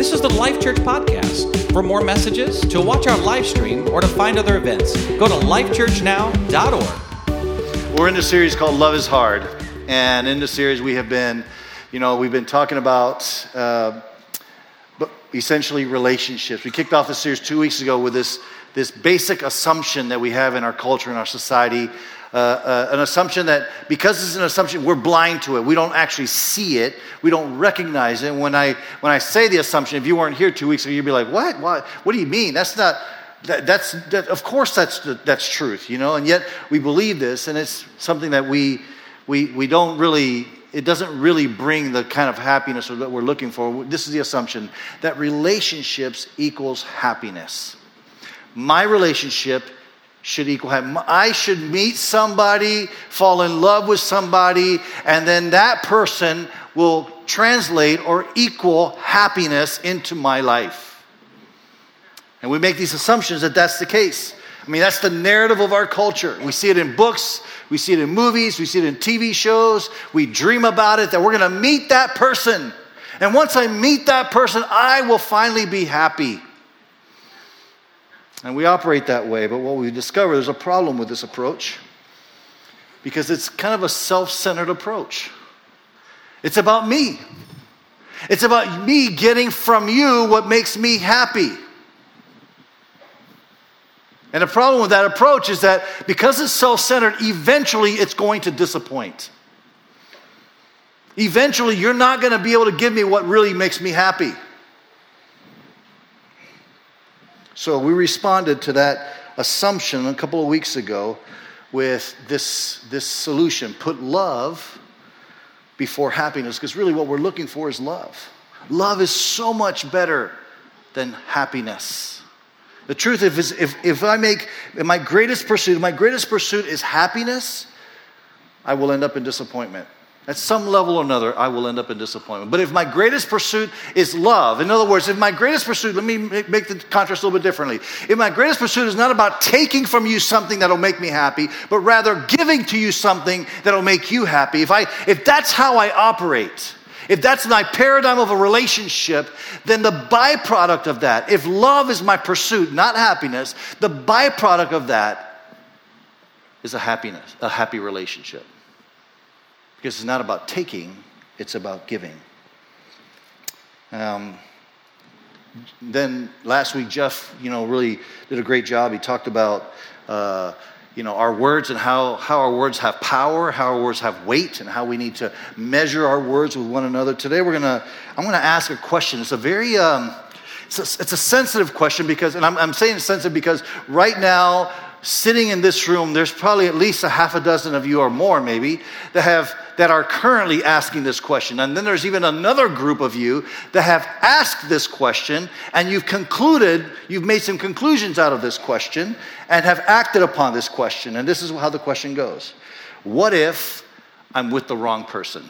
This is the Life Church Podcast. For more messages, to watch our live stream, or to find other events, go to lifechurchnow.org. We're in a series called Love is Hard. And in this series, we have been, you know, we've been talking about uh, essentially relationships. We kicked off the series two weeks ago with this, this basic assumption that we have in our culture and our society uh, uh, an assumption that because it's an assumption, we're blind to it. We don't actually see it. We don't recognize it. When I, when I say the assumption, if you weren't here two weeks ago, you'd be like, what? What, what do you mean? That's not, that, that's, that, of course that's, that's truth, you know? And yet we believe this, and it's something that we, we, we don't really, it doesn't really bring the kind of happiness that we're looking for. This is the assumption that relationships equals happiness. My relationship should equal heaven. I should meet somebody, fall in love with somebody, and then that person will translate or equal happiness into my life. And we make these assumptions that that's the case. I mean, that's the narrative of our culture. We see it in books, we see it in movies, we see it in TV shows. We dream about it that we're going to meet that person. And once I meet that person, I will finally be happy. And we operate that way, but what we discover there's a problem with this approach because it's kind of a self centered approach. It's about me. It's about me getting from you what makes me happy. And the problem with that approach is that because it's self centered, eventually it's going to disappoint. Eventually, you're not going to be able to give me what really makes me happy. So we responded to that assumption a couple of weeks ago with this, this solution put love before happiness, because really what we're looking for is love. Love is so much better than happiness. The truth is, if, if I make my greatest pursuit, my greatest pursuit is happiness, I will end up in disappointment. At some level or another, I will end up in disappointment. But if my greatest pursuit is love, in other words, if my greatest pursuit, let me make the contrast a little bit differently. If my greatest pursuit is not about taking from you something that'll make me happy, but rather giving to you something that'll make you happy, if, I, if that's how I operate, if that's my paradigm of a relationship, then the byproduct of that, if love is my pursuit, not happiness, the byproduct of that is a happiness, a happy relationship. Because it's not about taking, it's about giving. Um, then last week, Jeff, you know, really did a great job. He talked about, uh, you know, our words and how, how our words have power, how our words have weight, and how we need to measure our words with one another. Today, we're gonna, I'm gonna ask a question. It's a very, um, it's, a, it's a sensitive question because, and I'm, I'm saying sensitive because right now, sitting in this room, there's probably at least a half a dozen of you or more, maybe, that have that are currently asking this question. And then there's even another group of you that have asked this question and you've concluded, you've made some conclusions out of this question and have acted upon this question. And this is how the question goes What if I'm with the wrong person?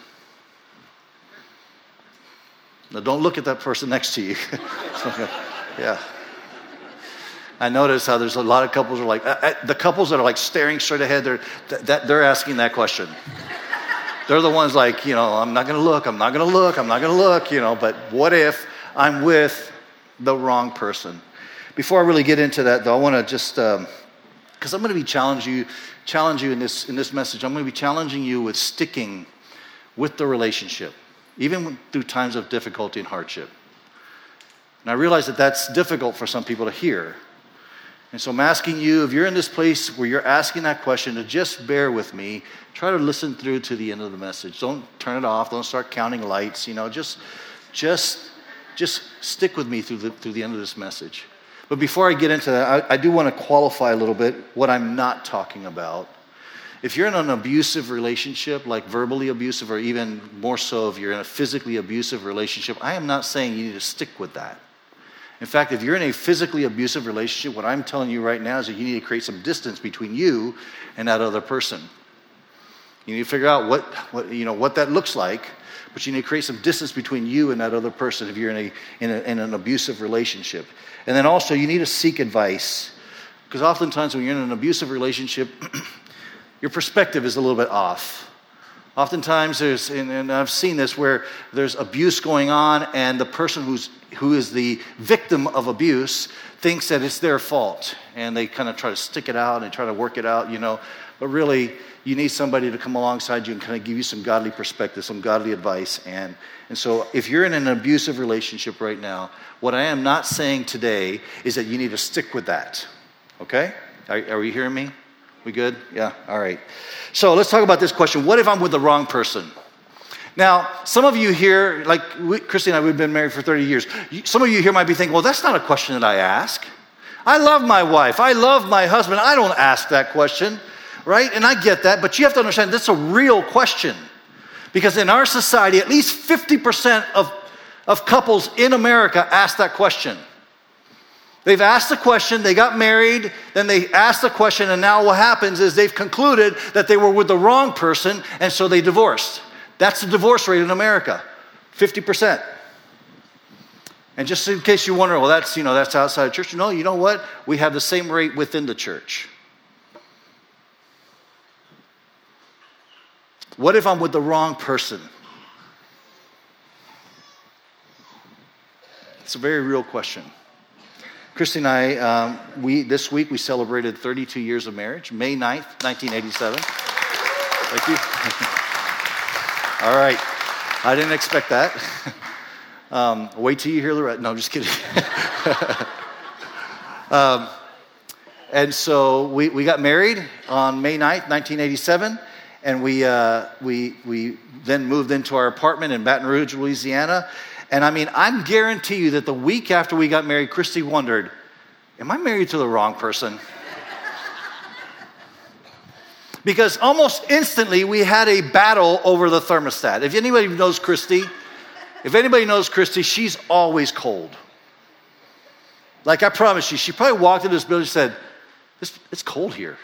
Now, don't look at that person next to you. yeah. I notice how there's a lot of couples are like, uh, uh, the couples that are like staring straight ahead, they're, th- they're asking that question. They're the ones like, you know, I'm not to look, I'm not to look, I'm not to look, you know, but what if I'm with the wrong person? Before I really get into that, though, I want to just, because um, I'm to be challenging you, challenge you in this, in this message. I'm to be challenging you with sticking with the relationship, even through times of difficulty and hardship. And I realize that that's difficult for some people to hear. And so I'm asking you, if you're in this place where you're asking that question, to just bear with me. Try to listen through to the end of the message. Don't turn it off. Don't start counting lights. You know, just, just, just stick with me through the, through the end of this message. But before I get into that, I, I do want to qualify a little bit what I'm not talking about. If you're in an abusive relationship, like verbally abusive, or even more so if you're in a physically abusive relationship, I am not saying you need to stick with that. In fact, if you're in a physically abusive relationship, what I'm telling you right now is that you need to create some distance between you and that other person. You need to figure out what, what, you know, what that looks like, but you need to create some distance between you and that other person if you're in, a, in, a, in an abusive relationship. And then also, you need to seek advice. Because oftentimes, when you're in an abusive relationship, your perspective is a little bit off. Oftentimes, there's, and, I've seen this, where there's abuse going on, and the person who's, who is the victim of abuse thinks that it's their fault. And they kind of try to stick it out and try to work it out, you know. But really, you need somebody to come alongside you and kind of give you some godly perspective, some godly advice. And, and so, if you're in an abusive relationship right now, what I am not saying today is that you need to stick with that. Okay? Are, are you hearing me? We good? Yeah, all right. So let's talk about this question What if I'm with the wrong person? Now, some of you here, like Christy and I, we've been married for 30 years. Some of you here might be thinking, well, that's not a question that I ask. I love my wife. I love my husband. I don't ask that question, right? And I get that, but you have to understand that's a real question. Because in our society, at least 50% of, of couples in America ask that question. They've asked the question, they got married, then they asked the question, and now what happens is they've concluded that they were with the wrong person, and so they divorced. That's the divorce rate in America 50%. And just in case you wonder, well, that's, you know, that's outside of church. No, you know what? We have the same rate within the church. What if I'm with the wrong person? It's a very real question. Christy and I, um, we, this week we celebrated 32 years of marriage, May 9th, 1987. Thank you. All right. I didn't expect that. Um, wait till you hear the rest. No, I'm just kidding. um, and so we, we got married on May 9th, 1987. And we, uh, we, we then moved into our apartment in Baton Rouge, Louisiana. And I mean, I'm guarantee you that the week after we got married, Christy wondered, Am I married to the wrong person? because almost instantly we had a battle over the thermostat. If anybody knows Christy, if anybody knows Christy, she's always cold. Like I promise you, she probably walked into this building and said, it's, It's cold here.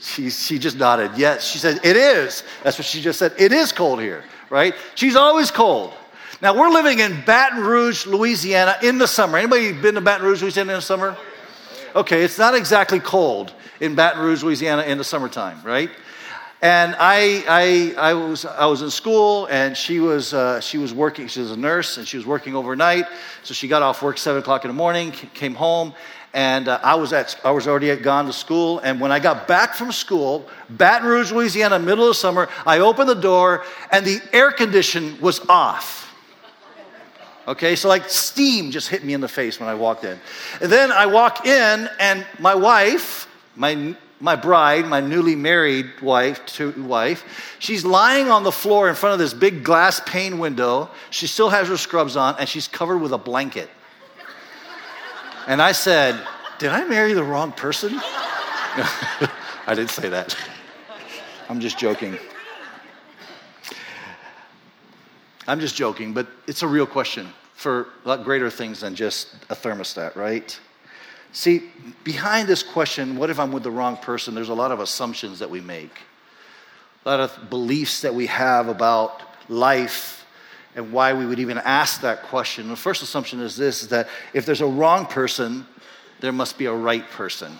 She, she just nodded. Yes. She said, It is. That's what she just said. It is cold here, right? She's always cold. Now we're living in Baton Rouge, Louisiana in the summer. Anybody been to Baton Rouge, Louisiana in the summer? Okay, it's not exactly cold in Baton Rouge, Louisiana in the summertime, right? And I, I, I, was, I was in school, and she was, uh, she was working. She was a nurse, and she was working overnight. So she got off work seven o'clock in the morning, came home, and uh, I was at, I was already gone to school. And when I got back from school, Baton Rouge, Louisiana, middle of summer, I opened the door, and the air condition was off. Okay, so like steam just hit me in the face when I walked in. And then I walk in, and my wife, my, my bride, my newly married wife, wife, she's lying on the floor in front of this big glass pane window. She still has her scrubs on, and she's covered with a blanket. And I said, Did I marry the wrong person? I didn't say that. I'm just joking. I'm just joking, but it's a real question for a lot greater things than just a thermostat, right? See, behind this question, what if I'm with the wrong person, there's a lot of assumptions that we make, a lot of beliefs that we have about life and why we would even ask that question. The first assumption is this is that if there's a wrong person, there must be a right person.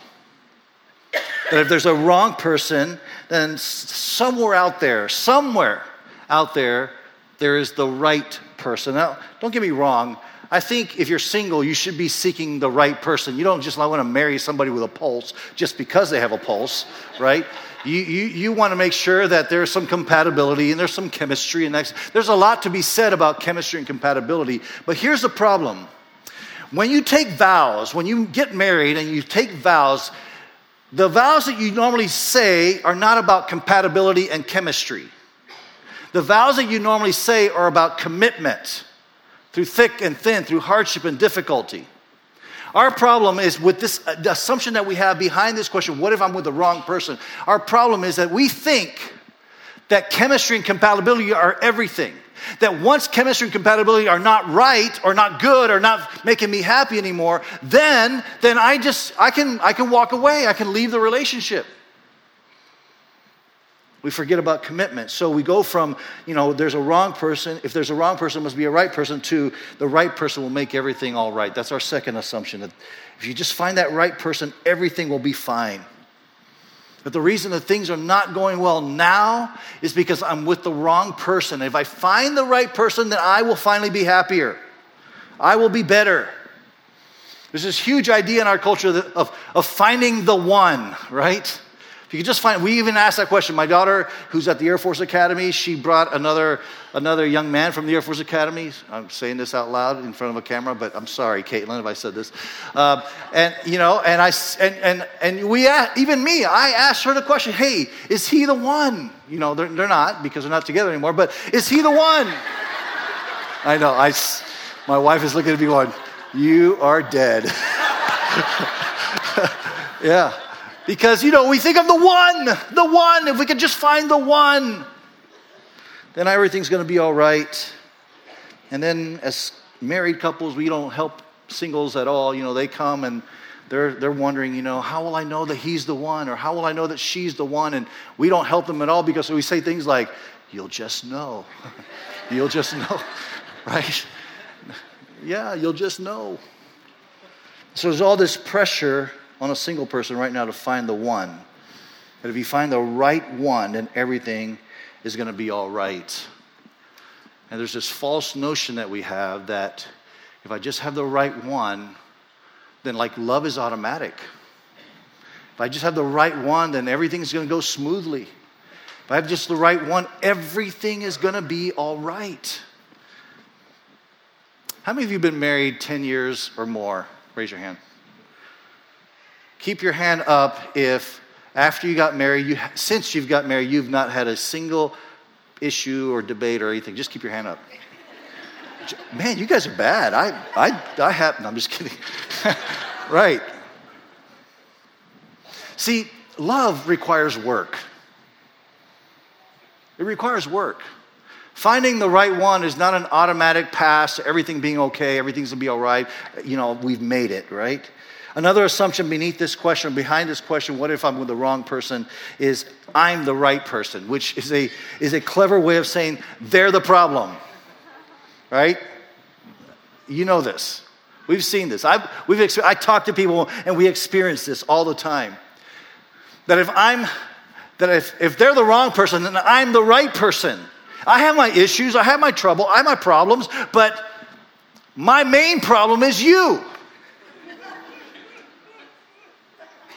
That if there's a wrong person, then somewhere out there, somewhere out there, there is the right person. Now, don't get me wrong. I think if you're single, you should be seeking the right person. You don't just want to marry somebody with a pulse just because they have a pulse, right? You, you, you want to make sure that there's some compatibility and there's some chemistry. And there's a lot to be said about chemistry and compatibility. But here's the problem when you take vows, when you get married and you take vows, the vows that you normally say are not about compatibility and chemistry. The vows that you normally say are about commitment through thick and thin, through hardship and difficulty. Our problem is with this uh, the assumption that we have behind this question what if I'm with the wrong person? Our problem is that we think that chemistry and compatibility are everything. That once chemistry and compatibility are not right or not good or not making me happy anymore, then then I just I can I can walk away. I can leave the relationship. We forget about commitment. So we go from, you know, there's a wrong person. If there's a wrong person, must be a right person, to the right person will make everything all right. That's our second assumption. That if you just find that right person, everything will be fine. But the reason that things are not going well now is because I'm with the wrong person. If I find the right person, then I will finally be happier. I will be better. There's this huge idea in our culture of, of finding the one, right? If you could just find, we even asked that question. My daughter, who's at the Air Force Academy, she brought another, another young man from the Air Force Academy. I'm saying this out loud in front of a camera, but I'm sorry, Caitlin, if I said this. Uh, and, you know, and I, and, and, and we, asked, even me, I asked her the question, hey, is he the one? You know, they're, they're not because they're not together anymore, but is he the one? I know, I, my wife is looking at me going, you are dead. yeah. Because, you know, we think of the one, the one. If we could just find the one, then everything's going to be all right. And then, as married couples, we don't help singles at all. You know, they come and they're, they're wondering, you know, how will I know that he's the one? Or how will I know that she's the one? And we don't help them at all because we say things like, you'll just know. you'll just know, right? Yeah, you'll just know. So there's all this pressure on a single person right now to find the one. But if you find the right one, then everything is going to be all right. And there's this false notion that we have that if I just have the right one, then like love is automatic. If I just have the right one, then everything's going to go smoothly. If I have just the right one, everything is going to be all right. How many of you have been married 10 years or more? Raise your hand. Keep your hand up if after you got married, you, since you've got married, you've not had a single issue or debate or anything. Just keep your hand up. Man, you guys are bad. I, I, I have, no, I'm just kidding. right. See, love requires work. It requires work. Finding the right one is not an automatic pass, everything being okay, everything's gonna be all right. You know, we've made it, right? Another assumption beneath this question, behind this question, what if I'm with the wrong person, is I'm the right person, which is a, is a clever way of saying they're the problem, right? You know this. We've seen this. I've, we've, I talk to people and we experience this all the time. That if I'm, that if, if they're the wrong person, then I'm the right person. I have my issues, I have my trouble, I have my problems, but my main problem is you.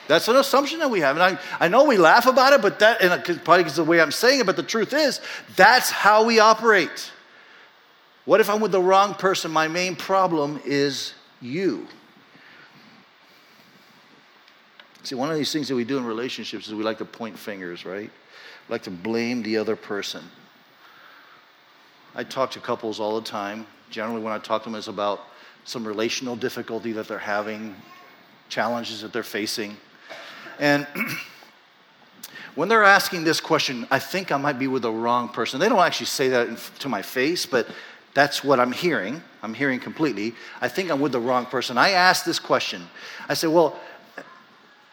That's an assumption that we have. And I, I know we laugh about it, but that, and probably because the way I'm saying it, but the truth is, that's how we operate. What if I'm with the wrong person? My main problem is you. See, one of these things that we do in relationships is we like to point fingers, right? We like to blame the other person. I talk to couples all the time. Generally, when I talk to them, it's about some relational difficulty that they're having, challenges that they're facing. And when they're asking this question, I think I might be with the wrong person. They don't actually say that to my face, but that's what I'm hearing. I'm hearing completely. I think I'm with the wrong person. I ask this question. I said, well,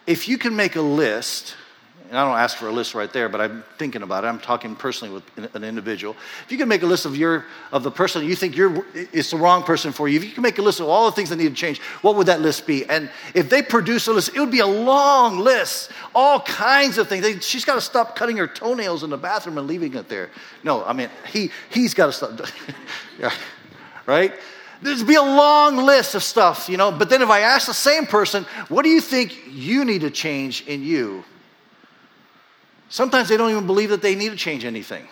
if you can make a list and I don't ask for a list right there, but I'm thinking about it. I'm talking personally with an individual. If you can make a list of your of the person you think you're it's the wrong person for you, if you can make a list of all the things that need to change, what would that list be? And if they produce a list, it would be a long list, all kinds of things. They, she's got to stop cutting her toenails in the bathroom and leaving it there. No, I mean he he's got to stop. yeah, right? There'd be a long list of stuff, you know. But then if I ask the same person, what do you think you need to change in you? Sometimes they don't even believe that they need to change anything.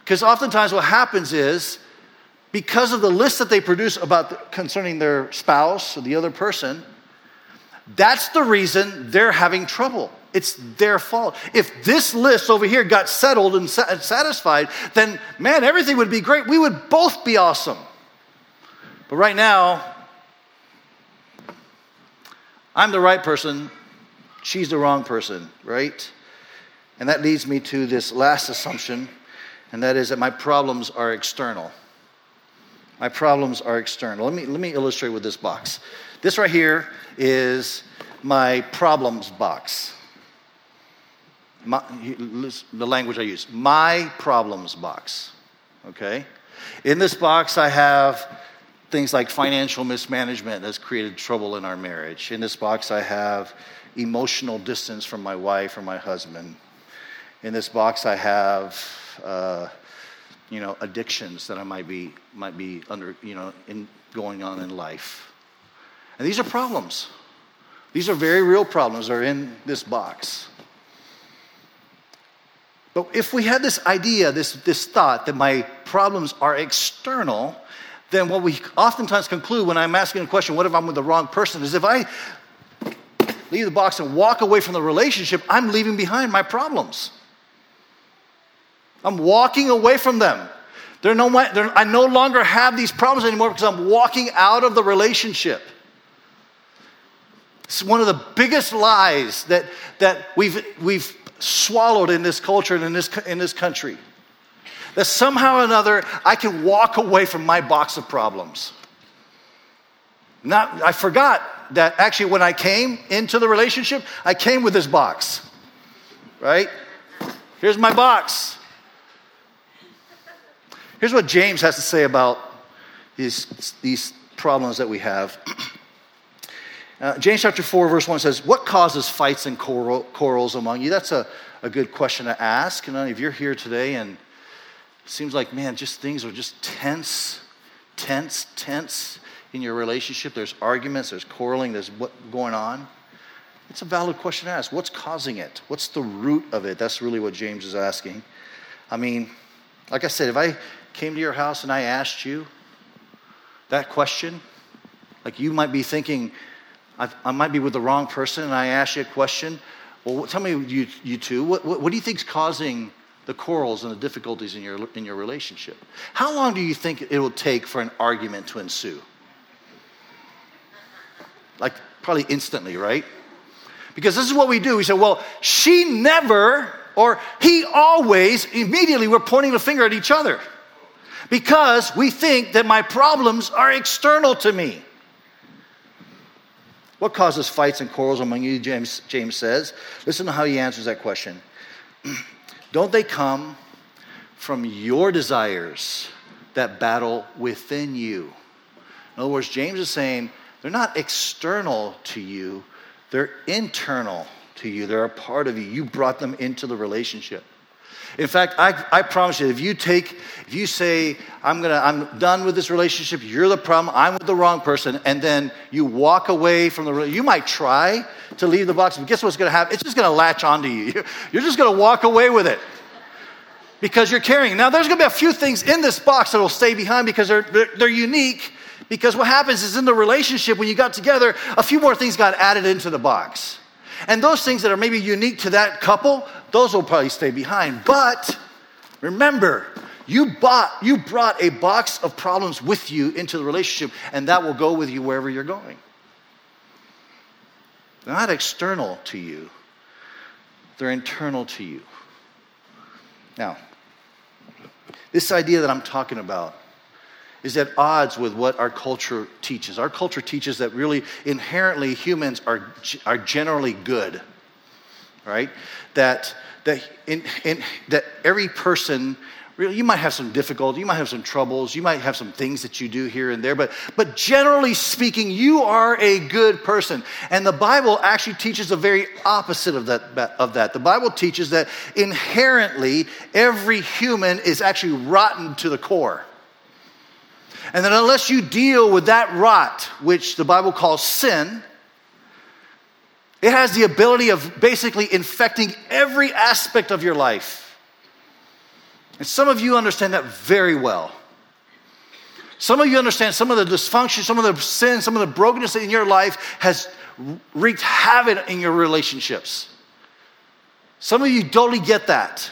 Because oftentimes what happens is, because of the list that they produce about concerning their spouse or the other person, that's the reason they're having trouble. It's their fault. If this list over here got settled and satisfied, then man, everything would be great. We would both be awesome. But right now, I'm the right person she's the wrong person, right? And that leads me to this last assumption, and that is that my problems are external. My problems are external. Let me, let me illustrate with this box. This right here is my problems box. My, the language I use, my problems box. Okay? In this box, I have things like financial mismanagement that's created trouble in our marriage. In this box, I have emotional distance from my wife or my husband. In this box, I have, uh, you know, addictions that I might be, might be under, you know, in, going on in life. And these are problems. These are very real problems that are in this box. But if we had this idea, this, this thought that my problems are external, then what we oftentimes conclude when I'm asking a question, what if I'm with the wrong person, is if I leave the box and walk away from the relationship, I'm leaving behind my problems. I'm walking away from them. They're no, they're, I no longer have these problems anymore because I'm walking out of the relationship. It's one of the biggest lies that, that we've, we've swallowed in this culture and in this, in this country. That somehow or another I can walk away from my box of problems. Not, I forgot that actually when I came into the relationship, I came with this box, right? Here's my box. Here's what James has to say about these, these problems that we have. Uh, James chapter 4, verse 1 says, What causes fights and quarrels among you? That's a, a good question to ask. And if you're here today and it seems like, man, just things are just tense, tense, tense in your relationship, there's arguments, there's quarreling, there's what going on. It's a valid question to ask. What's causing it? What's the root of it? That's really what James is asking. I mean, like I said, if I came to your house and I asked you that question, like you might be thinking, I, might be with the wrong person, and I ask you a question. Well, tell me, you, you two, what, what, what do you think is causing the quarrels and the difficulties in your, in your relationship? How long do you think it will take for an argument to ensue? Like, probably instantly, right? Because this is what we do. We say, well, she never, or he always, immediately we're pointing the finger at each other because we think that my problems are external to me. What causes fights and quarrels among you? James, James says. Listen to how he answers that question. Don't they come from your desires that battle within you? In other words, James is saying they're not external to you, they're internal to you. They're a part of you. You brought them into the relationship. In fact, I, I promise you, if you take, if you say, I'm gonna, I'm done with this relationship, you're the problem, I'm with the wrong person, and then you walk away from the, you might try to leave the box, but guess what's gonna happen? It's just gonna latch onto you. You're just gonna walk away with it because you're carrying. Now, there's gonna be a few things in this box that will stay behind because they're, they're, they're unique. Because what happens is in the relationship, when you got together, a few more things got added into the box. And those things that are maybe unique to that couple, those will probably stay behind. But remember, you bought you brought a box of problems with you into the relationship, and that will go with you wherever you're going. They're not external to you, they're internal to you. Now, this idea that I'm talking about is at odds with what our culture teaches. Our culture teaches that really inherently humans are, are generally good, right? That, that, in, in, that every person, really, you might have some difficulty, you might have some troubles, you might have some things that you do here and there, but, but generally speaking, you are a good person. And the Bible actually teaches the very opposite of that, of that. The Bible teaches that inherently every human is actually rotten to the core. And that unless you deal with that rot, which the Bible calls sin, it has the ability of basically infecting every aspect of your life. And some of you understand that very well. Some of you understand some of the dysfunction, some of the sin, some of the brokenness in your life has wreaked havoc in your relationships. Some of you totally get that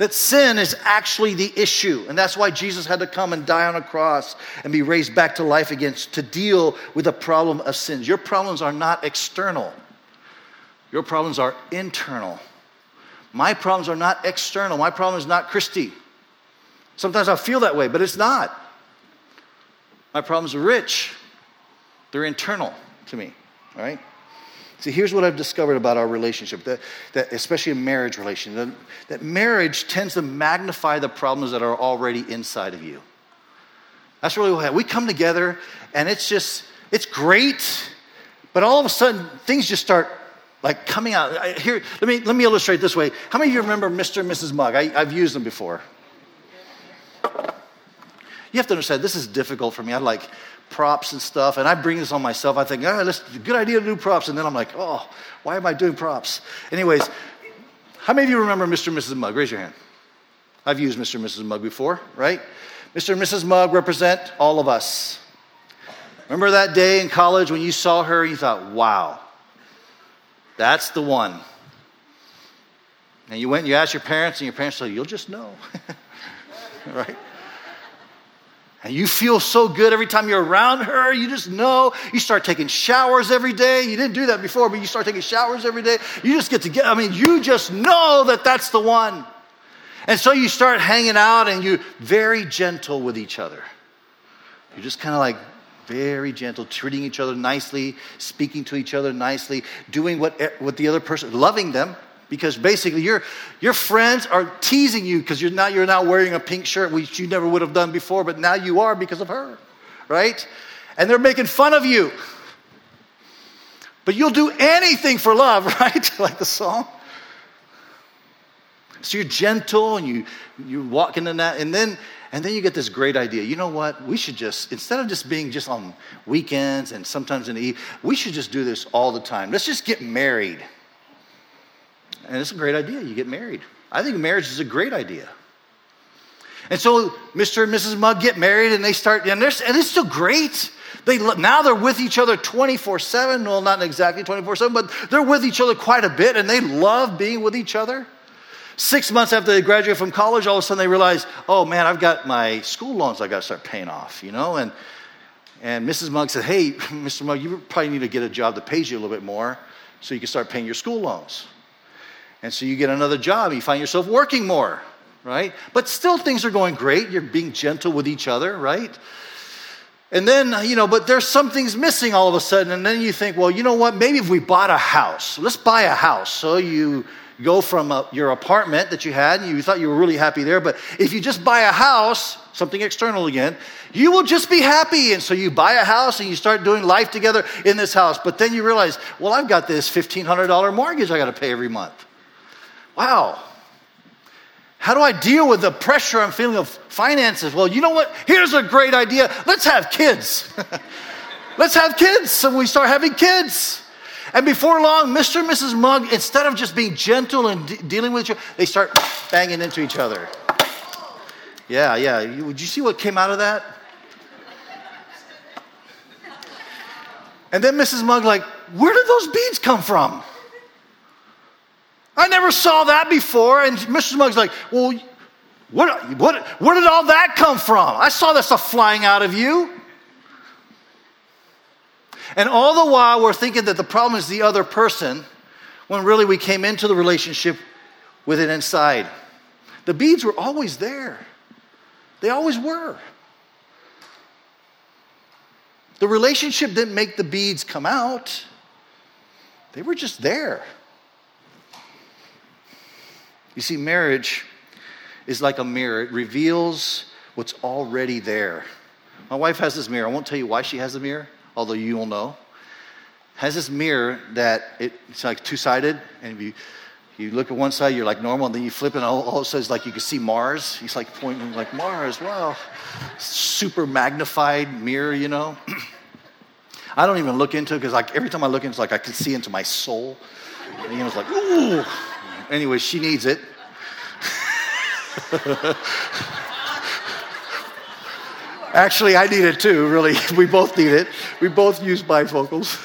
that sin is actually the issue. And that's why Jesus had to come and die on a cross and be raised back to life again to deal with the problem of sins. Your problems are not external, your problems are internal. My problems are not external. My problem is not Christy. Sometimes I feel that way, but it's not. My problems are rich, they're internal to me, all right? See, here's what I've discovered about our relationship, that, that especially a marriage relationship, that, that marriage tends to magnify the problems that are already inside of you. That's really what we come together, and it's just, it's great, But all of a sudden, things just start like coming out. I, here, let me, let me illustrate this way. How many of you remember Mr. and Mrs. Mugg? I, I've used them before. You have to understand, this is difficult for me. I like props and stuff, and I bring this on myself. I think, ah, oh, that's a good idea to do props. And then I'm like, oh, why am I doing props? Anyways, how many of you remember Mr. and Mrs. Mugg? Raise your hand. I've used Mr. and Mrs. Mugg before, right? Mr. and Mrs. Mugg represent all of us. Remember that day in college when you saw her and you thought, wow, that's the one. And you went and you asked your parents, and your parents said, You'll just know. right? And you feel so good every time you're around her. You just know. You start taking showers every day. You didn't do that before, but you start taking showers every day. You just get to get, I mean, you just know that that's the one. And so you start hanging out and you're very gentle with each other. You're just kind of like very gentle, treating each other nicely, speaking to each other nicely, doing what, what the other person, loving them, because basically your, your friends are teasing you because you're not, you're not wearing a pink shirt, which you never would have done before, but now you are because of her, right? And they're making fun of you. But you'll do anything for love, right? like the song. So you're gentle and you, you're walking in that, and then and then you get this great idea. You know what? We should just, instead of just being just on weekends and sometimes in the evening, we should just do this all the time. Let's just get married. And it's a great idea. You get married. I think marriage is a great idea. And so Mr. and Mrs. Mugg get married and they start, and, and it's still great. They, now they're with each other 24 7. Well, not exactly 24 7, but they're with each other quite a bit and they love being with each other. Six months after they graduate from college, all of a sudden they realize, oh man, I've got my school loans I got to start paying off, you know? And, and Mrs. Mugg said, hey, Mr. Mugg, you probably need to get a job that pays you a little bit more so you can start paying your school loans. And so you get another job, you find yourself working more, right? But still things are going great. You're being gentle with each other, right? And then, you know, but there's some things missing all of a sudden. And then you think, well, you know what? Maybe if we bought a house, let's buy a house. So you go from a, your apartment that you had and you thought you were really happy there. But if you just buy a house, something external again, you will just be happy. And so you buy a house and you start doing life together in this house. But then you realize, well, I've got this $1,500 mortgage I got to pay every month. Wow. How do I deal with the pressure I'm feeling of finances? Well, you know what? Here's a great idea. Let's have kids. Let's have kids. So we start having kids. And before long, Mr. and Mrs. Mugg, instead of just being gentle and de- dealing with each other, they start banging into each other. Yeah, yeah. Would you see what came out of that? And then Mrs. Mugg, like, where did those beads come from? I never saw that before. And Mrs. Mugg's like, well, what, what, where did all that come from? I saw that stuff flying out of you. And all the while, we're thinking that the problem is the other person, when really we came into the relationship with it inside. The beads were always there, they always were. The relationship didn't make the beads come out, they were just there. You see, marriage is like a mirror, it reveals what's already there. My wife has this mirror. I won't tell you why she has the mirror although you will know, has this mirror that it, it's like two sided, and if you you look at one side, you're like normal, and then you flip, it, and all, all of a sudden, it's like you can see Mars. He's like pointing, like Mars. Wow, super magnified mirror, you know. I don't even look into it because like every time I look into it, it's like I can see into my soul. And, you know, it's like ooh. Anyway, she needs it. Actually, I need it too, really. We both need it. We both use bifocals.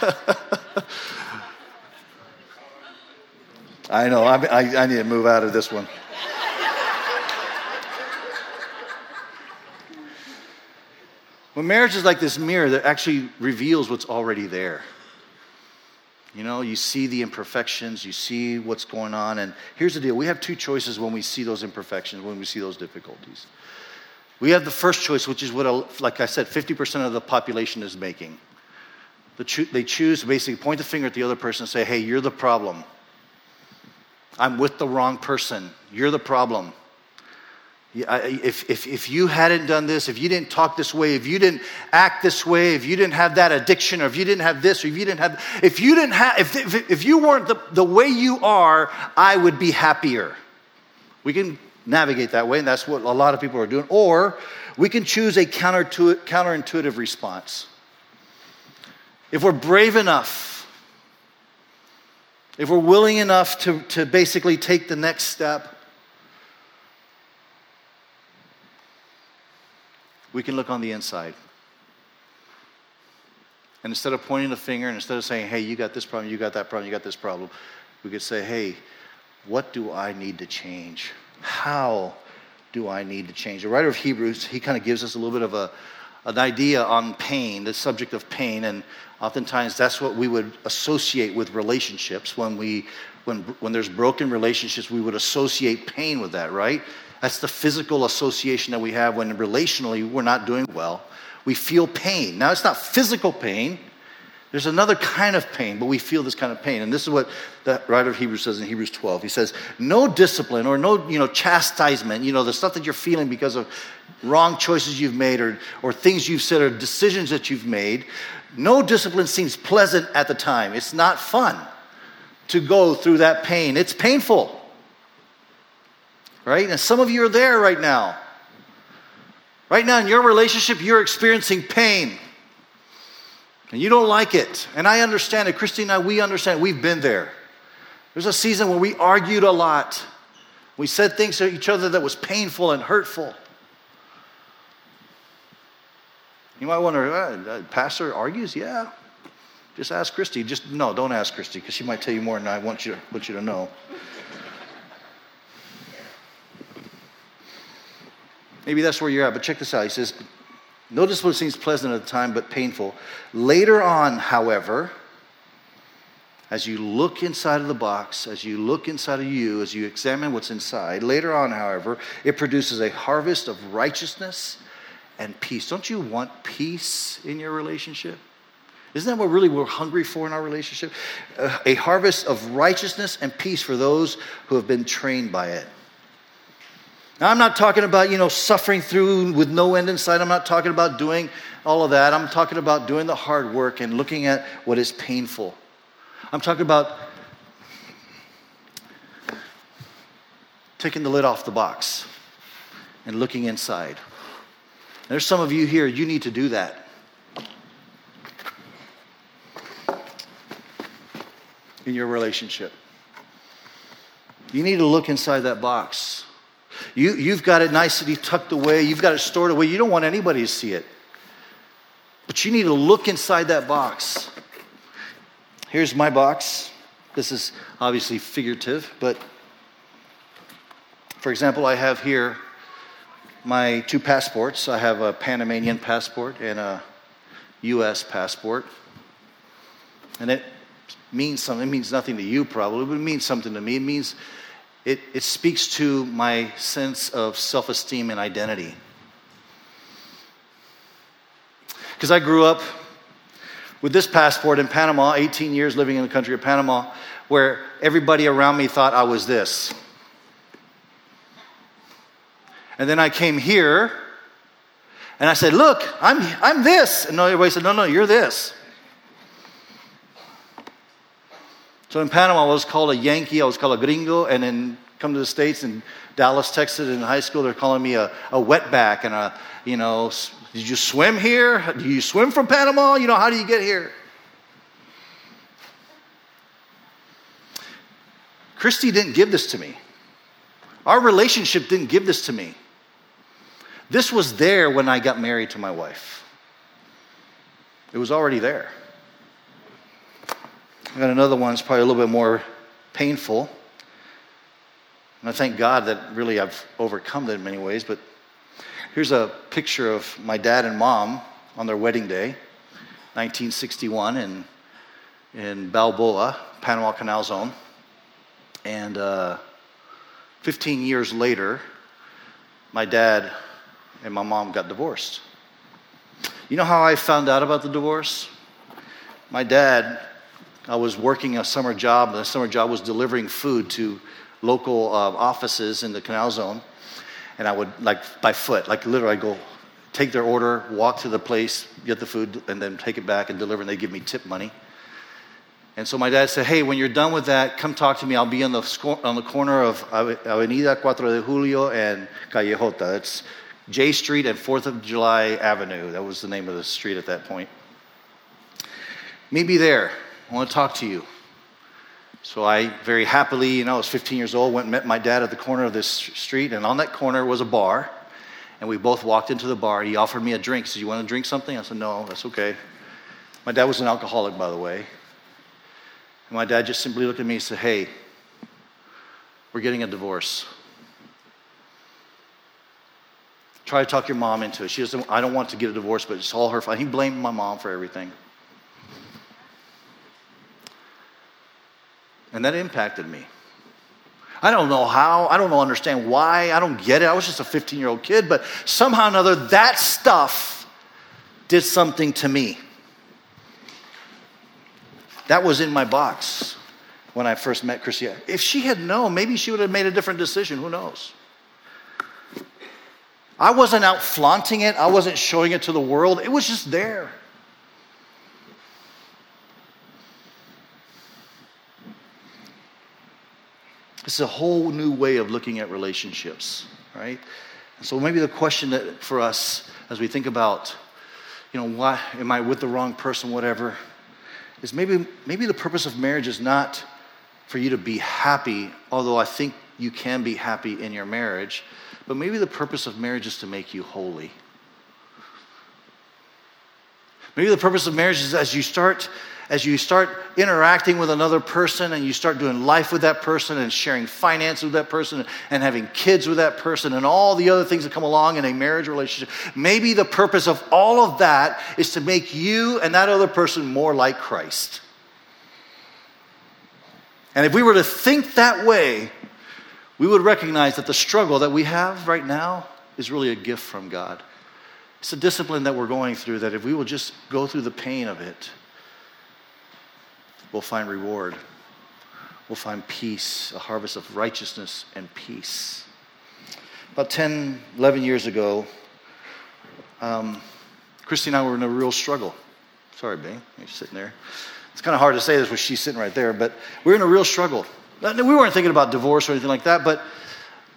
I know, I, I, I need to move out of this one. Well, marriage is like this mirror that actually reveals what's already there. You know, you see the imperfections, you see what's going on. And here's the deal we have two choices when we see those imperfections, when we see those difficulties. We have the first choice, which is what, like I said, 50% of the population is making. They choose to basically point the finger at the other person and say, hey, you're the problem. I'm with the wrong person. You're the problem. If, if, if you hadn't done this, if you didn't talk this way, if you didn't act this way, if you didn't have that addiction, or if you didn't have this, or if you didn't have, if you didn't have, if, if, if you weren't the, the way you are, I would be happier. We can navigate that way, and that's what a lot of people are doing. Or we can choose a counter to it, counterintuitive response. If we're brave enough, if we're willing enough to, to basically take the next step, we can look on the inside. And instead of pointing the finger and instead of saying, hey, you got this problem, you got that problem, you got this problem, we could say, hey, what do I need to change? How do I need to change? The writer of Hebrews, he kind of gives us a little bit of a, an idea on pain, the subject of pain, and oftentimes that's what we would associate with relationships. When, we, when, when there's broken relationships, we would associate pain with that, right? That's the physical association that we have when relationally we're not doing well. We feel pain. Now, it's not physical pain, there's another kind of pain, but we feel this kind of pain. And this is what the writer of Hebrews says in Hebrews 12. He says, No discipline or no you know, chastisement, you know, the stuff that you're feeling because of wrong choices you've made or, or things you've said or decisions that you've made, no discipline seems pleasant at the time. It's not fun to go through that pain, it's painful right? And some of you are there right now. Right now, in your relationship, you're experiencing pain. And you don't like it. And I understand it. Christy and I, we understand. We've been there. There's a season where we argued a lot. We said things to each other that was painful and hurtful. You might wonder, uh, Pastor argues? Yeah. Just ask Christy. Just no, don't ask Christy because she might tell you more than I want you, want you to know. Maybe that's where you're at, but check this out. He says, Notice what seems pleasant at the time, but painful. Later on, however, as you look inside of the box, as you look inside of you, as you examine what's inside, later on, however, it produces a harvest of righteousness and peace. Don't you want peace in your relationship? Isn't that what really we're hungry for in our relationship? Uh, a harvest of righteousness and peace for those who have been trained by it. Now, I'm not talking about, you know, suffering through with no end in sight. I'm not talking about doing all of that. I'm talking about doing the hard work and looking at what is painful. I'm talking about taking the lid off the box and looking inside. There's some of you here, you need to do that. In your relationship. You need to look inside that box you, you've got it nicely tucked away, you've got it stored away. You don't want anybody to see it. But you need to look inside that box. Here's my box. This is obviously figurative, but for example, I have here my two passports. I have a Panamanian passport and a US passport. And it means something. It means nothing to you probably, but it means something to me. It means it, it speaks to my sense of self esteem and identity. Because I grew up with this passport in Panama, 18 years living in the country of Panama, where everybody around me thought I was this. And then I came here and I said, Look, I'm, I'm this. And everybody said, No, no, you're this. So in Panama, I was called a Yankee, I was called a gringo, and then come to the States in Dallas, Texas, in high school, they're calling me a, a wetback and a, you know, did you swim here? Do you swim from Panama? You know, how do you get here? Christy didn't give this to me. Our relationship didn't give this to me. This was there when I got married to my wife. It was already there. I got another one that's probably a little bit more painful. And I thank God that really I've overcome that in many ways. But here's a picture of my dad and mom on their wedding day, 1961, in, in Balboa, Panama Canal Zone. And uh, 15 years later, my dad and my mom got divorced. You know how I found out about the divorce? My dad I was working a summer job. And the summer job was delivering food to local uh, offices in the canal zone. and I would, like, by foot, like literally, I'd go take their order, walk to the place, get the food, and then take it back and deliver, and they give me tip money. And so my dad said, Hey, when you're done with that, come talk to me. I'll be on the, on the corner of Avenida Cuatro de Julio and Calle Jota. It's J Street and 4th of July Avenue. That was the name of the street at that point. Meet me there. I want to talk to you. So I very happily, you know, I was 15 years old, went and met my dad at the corner of this street, and on that corner was a bar. And we both walked into the bar. He offered me a drink. He said, You want to drink something? I said, No, that's okay. My dad was an alcoholic, by the way. And my dad just simply looked at me and said, Hey, we're getting a divorce. Try to talk your mom into it. She doesn't, I don't want to get a divorce, but it's all her fault. He blamed my mom for everything. And that impacted me. I don't know how, I don't understand why, I don't get it. I was just a 15 year old kid, but somehow or another, that stuff did something to me. That was in my box when I first met Chrissy. If she had known, maybe she would have made a different decision. Who knows? I wasn't out flaunting it, I wasn't showing it to the world, it was just there. This is a whole new way of looking at relationships, right? So maybe the question that for us as we think about, you know, why am I with the wrong person, whatever, is maybe, maybe the purpose of marriage is not for you to be happy, although I think you can be happy in your marriage, but maybe the purpose of marriage is to make you holy. Maybe the purpose of marriage is as you start as you start interacting with another person and you start doing life with that person and sharing finance with that person and having kids with that person and all the other things that come along in a marriage relationship, maybe the purpose of all of that is to make you and that other person more like Christ. And if we were to think that way, we would recognize that the struggle that we have right now is really a gift from God. It's a discipline that we're going through that if we will just go through the pain of it, we'll find reward. We'll find peace, a harvest of righteousness and peace. About 10, 11 years ago, um, Christy and I were in a real struggle. Sorry, Bing, you're sitting there. It's kind of hard to say this when she's sitting right there, but we we're in a real struggle. We weren't thinking about divorce or anything like that, but,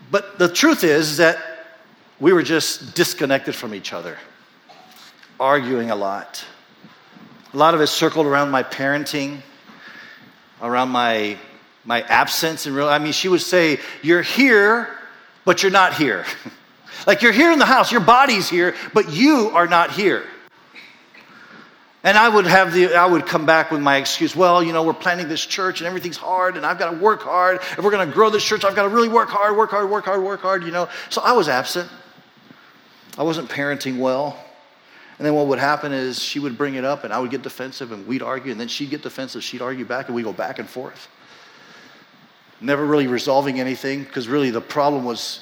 but the truth is that we were just disconnected from each other, arguing a lot. A lot of it circled around my parenting, around my, my absence. And real, I mean, she would say, You're here, but you're not here. like you're here in the house, your body's here, but you are not here. And I would have the, I would come back with my excuse, well, you know, we're planning this church and everything's hard and I've got to work hard. If we're going to grow this church, I've got to really work hard, work hard, work hard, work hard, you know. So I was absent. I wasn't parenting well. And then what would happen is she would bring it up and I would get defensive and we'd argue and then she'd get defensive, she'd argue back and we'd go back and forth. Never really resolving anything because really the problem was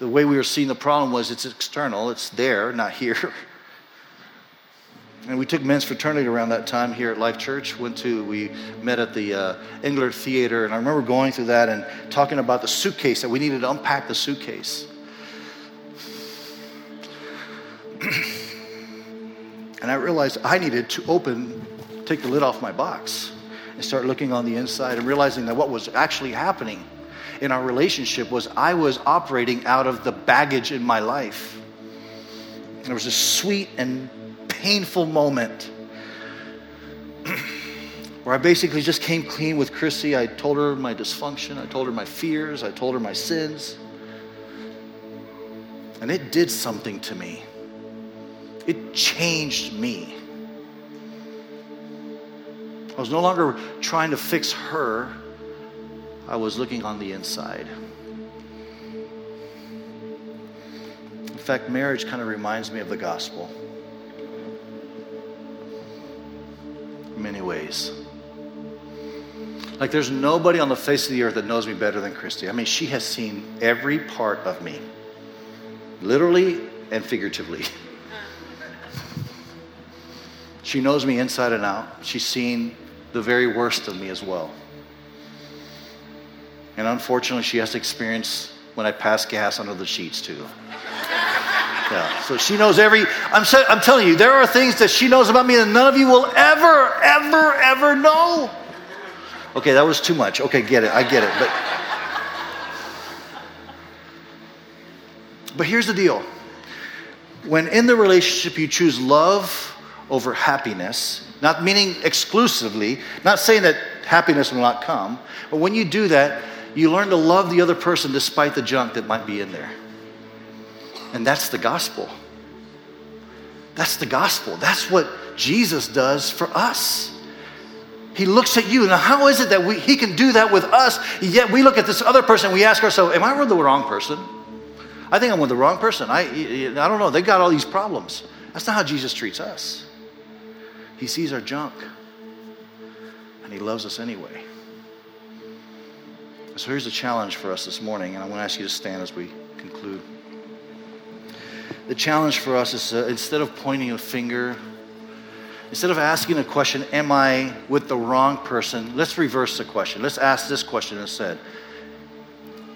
the way we were seeing the problem was it's external, it's there, not here. And we took men's fraternity around that time here at Life Church. Went to, we met at the uh, Engler Theater, and I remember going through that and talking about the suitcase that we needed to unpack the suitcase. and I realized I needed to open, take the lid off my box, and start looking on the inside and realizing that what was actually happening in our relationship was I was operating out of the baggage in my life. And there was a sweet and painful moment where I basically just came clean with Chrissy. I told her my dysfunction, I told her my fears, I told her my sins. And it did something to me. It changed me. I was no longer trying to fix her, I was looking on the inside. In fact, marriage kind of reminds me of the gospel. in many ways. Like, there's nobody on the face of the earth that knows me better than Christy. I mean, she has seen every part of me, literally and figuratively. She knows me inside and out. She's seen the very worst of me as well. And unfortunately, she has to experience when I pass gas under the sheets, too. Yeah, so she knows every. I'm, so, I'm telling you, there are things that she knows about me that none of you will ever, ever, ever know. Okay, that was too much. Okay, get it. I get it. But, but here's the deal when in the relationship you choose love over happiness, not meaning exclusively, not saying that happiness will not come, but when you do that, you learn to love the other person despite the junk that might be in there. And that's the gospel. That's the gospel. That's what Jesus does for us. He looks at you. Now, how is it that we, he can do that with us, yet we look at this other person we ask ourselves, Am I with the wrong person? I think I'm with the wrong person. I, I don't know. They've got all these problems. That's not how Jesus treats us. He sees our junk, and He loves us anyway. So here's a challenge for us this morning, and I want to ask you to stand as we conclude. The challenge for us is uh, instead of pointing a finger, instead of asking a question, Am I with the wrong person? Let's reverse the question. Let's ask this question instead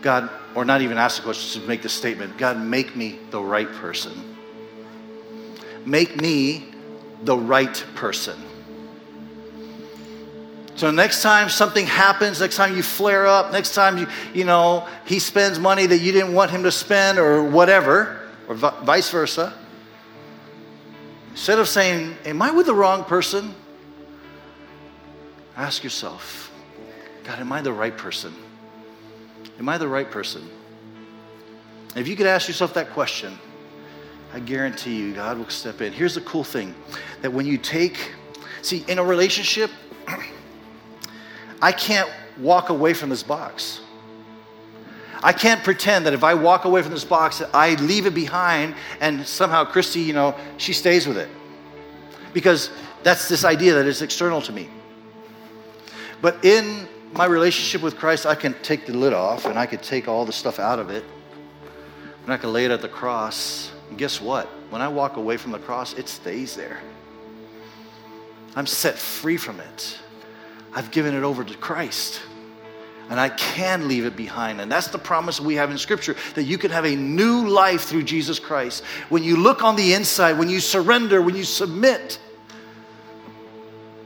God, or not even ask the question, just make the statement God, make me the right person. Make me the right person. So next time something happens, next time you flare up, next time you, you know, he spends money that you didn't want him to spend or whatever, or vice versa, instead of saying, Am I with the wrong person? Ask yourself, God, am I the right person? Am I the right person? If you could ask yourself that question, I guarantee you God will step in. Here's the cool thing that when you take, see, in a relationship, I can't walk away from this box. I can't pretend that if I walk away from this box, that I leave it behind and somehow Christy, you know, she stays with it. Because that's this idea that is external to me. But in my relationship with Christ, I can take the lid off and I can take all the stuff out of it. And I can lay it at the cross. And guess what? When I walk away from the cross, it stays there. I'm set free from it. I've given it over to Christ. And I can leave it behind. And that's the promise we have in Scripture that you can have a new life through Jesus Christ. When you look on the inside, when you surrender, when you submit,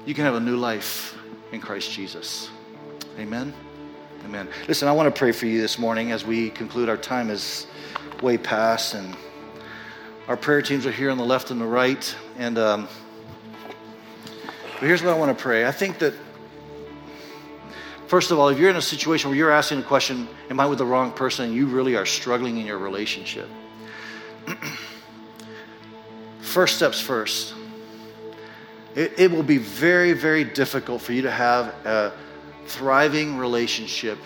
you can have a new life in Christ Jesus. Amen. Amen. Listen, I want to pray for you this morning as we conclude. Our time is way past, and our prayer teams are here on the left and the right. And um, but here's what I want to pray. I think that first of all, if you're in a situation where you're asking the question, "Am I with the wrong person?" and you really are struggling in your relationship, first steps first. It, it will be very, very difficult for you to have a thriving relationship,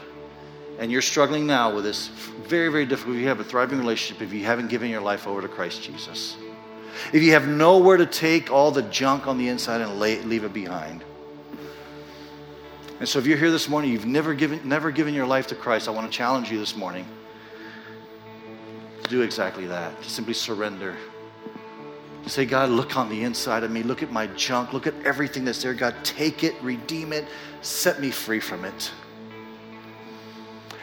and you're struggling now with this, very, very difficult. If you have a thriving relationship, if you haven't given your life over to Christ Jesus, if you have nowhere to take all the junk on the inside and lay, leave it behind. And so, if you're here this morning, you've never given, never given your life to Christ, I want to challenge you this morning to do exactly that, to simply surrender. To say, God, look on the inside of me. Look at my junk. Look at everything that's there. God, take it, redeem it, set me free from it.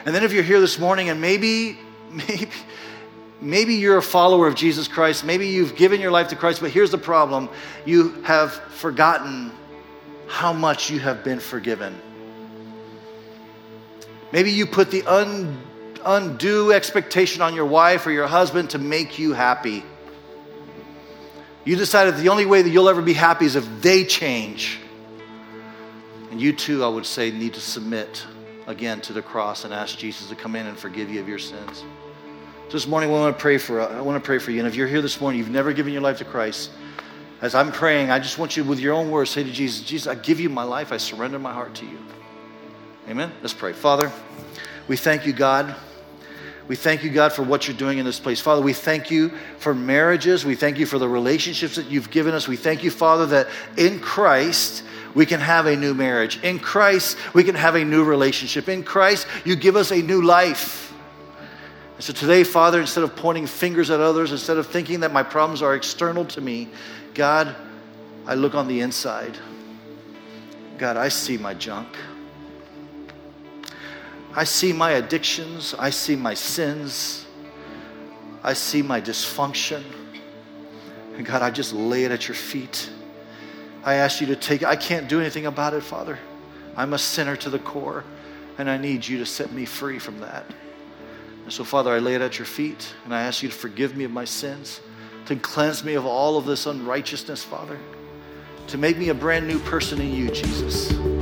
And then if you're here this morning and maybe, maybe, maybe you're a follower of Jesus Christ, maybe you've given your life to Christ, but here's the problem you have forgotten how much you have been forgiven. Maybe you put the un, undue expectation on your wife or your husband to make you happy. You decided the only way that you'll ever be happy is if they change. And you too, I would say, need to submit again to the cross and ask Jesus to come in and forgive you of your sins. So this morning, I want to pray for. I want to pray for you. And if you're here this morning, you've never given your life to Christ. As I'm praying, I just want you, with your own words, say to Jesus, Jesus, I give you my life. I surrender my heart to you. Amen. Let's pray. Father, we thank you, God. We thank you, God, for what you're doing in this place. Father, we thank you for marriages. We thank you for the relationships that you've given us. We thank you, Father, that in Christ, we can have a new marriage. In Christ, we can have a new relationship. In Christ, you give us a new life. And so today, Father, instead of pointing fingers at others, instead of thinking that my problems are external to me, God, I look on the inside. God, I see my junk. I see my addictions, I see my sins, I see my dysfunction. And God, I just lay it at your feet. I ask you to take it. I can't do anything about it, Father. I'm a sinner to the core, and I need you to set me free from that. And so, Father, I lay it at your feet, and I ask you to forgive me of my sins, to cleanse me of all of this unrighteousness, Father, to make me a brand new person in you, Jesus.